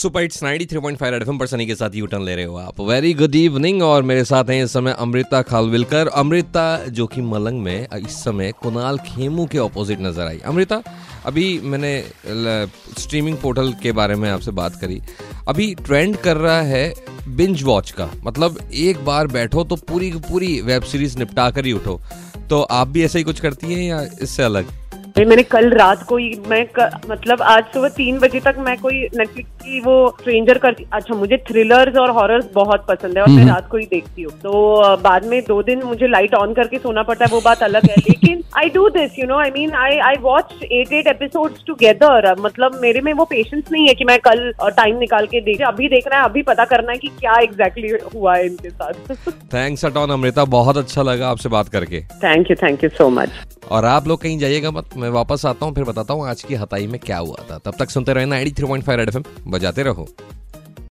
Super it's 93.5 FM पर सनी के साथ यू टर्न ले रहे हो आप। वेरी गुड इवनिंग और मेरे साथ हैं इस समय अमृता खालविलकर। अमृता, जो कि मलंग में, इस समय कुणाल खेमू के ऑपोजिट नज़र आई। अमृता, अभी मैंने स्ट्रीमिंग पोर्टल के बारे में आपसे बात करी। अभी ट्रेंड कर रहा है बिंज वॉच का। मतलब एक बार बैठो तो पूरी पूरी वेब सीरीज़ निपटा कर ही उठो। तो आप भी ऐसा ही कुछ करती हैं या इससे अलग? मैंने कल रात को ही मैं क, मतलब आज सुबह तीन बजे तक मैं कोई नेटफ्लिक्स की वो स्ट्रेंजर कर अच्छा मुझे थ्रिलर्स और हॉरर्स बहुत पसंद है और मैं हम्म। रात को ही देखती हूँ। तो बाद में दो दिन मुझे लाइट ऑन करके सोना पड़ता है वो बात अलग है। लेकिन I do this you know I mean I I watch eight eight episode together मतलब मेरे में वो पेशेंस नहीं है कि मैं कल टाइम निकाल के देख अभी देखना है अभी पता करना है कि क्या एग्जैक्टली exactly हुआ है इनके साथ। थैंक्स अटॉन अमृता बहुत अच्छा लगा आपसे बात करके। Thank you thank you so much और आप लोग कहीं जाइएगा मत, मैं वापस आता हूँ, फिर बताता हूँ आज की हताई में क्या हुआ था। तब तक सुनते रहे ना AD three point five red F M, बजाते रहो।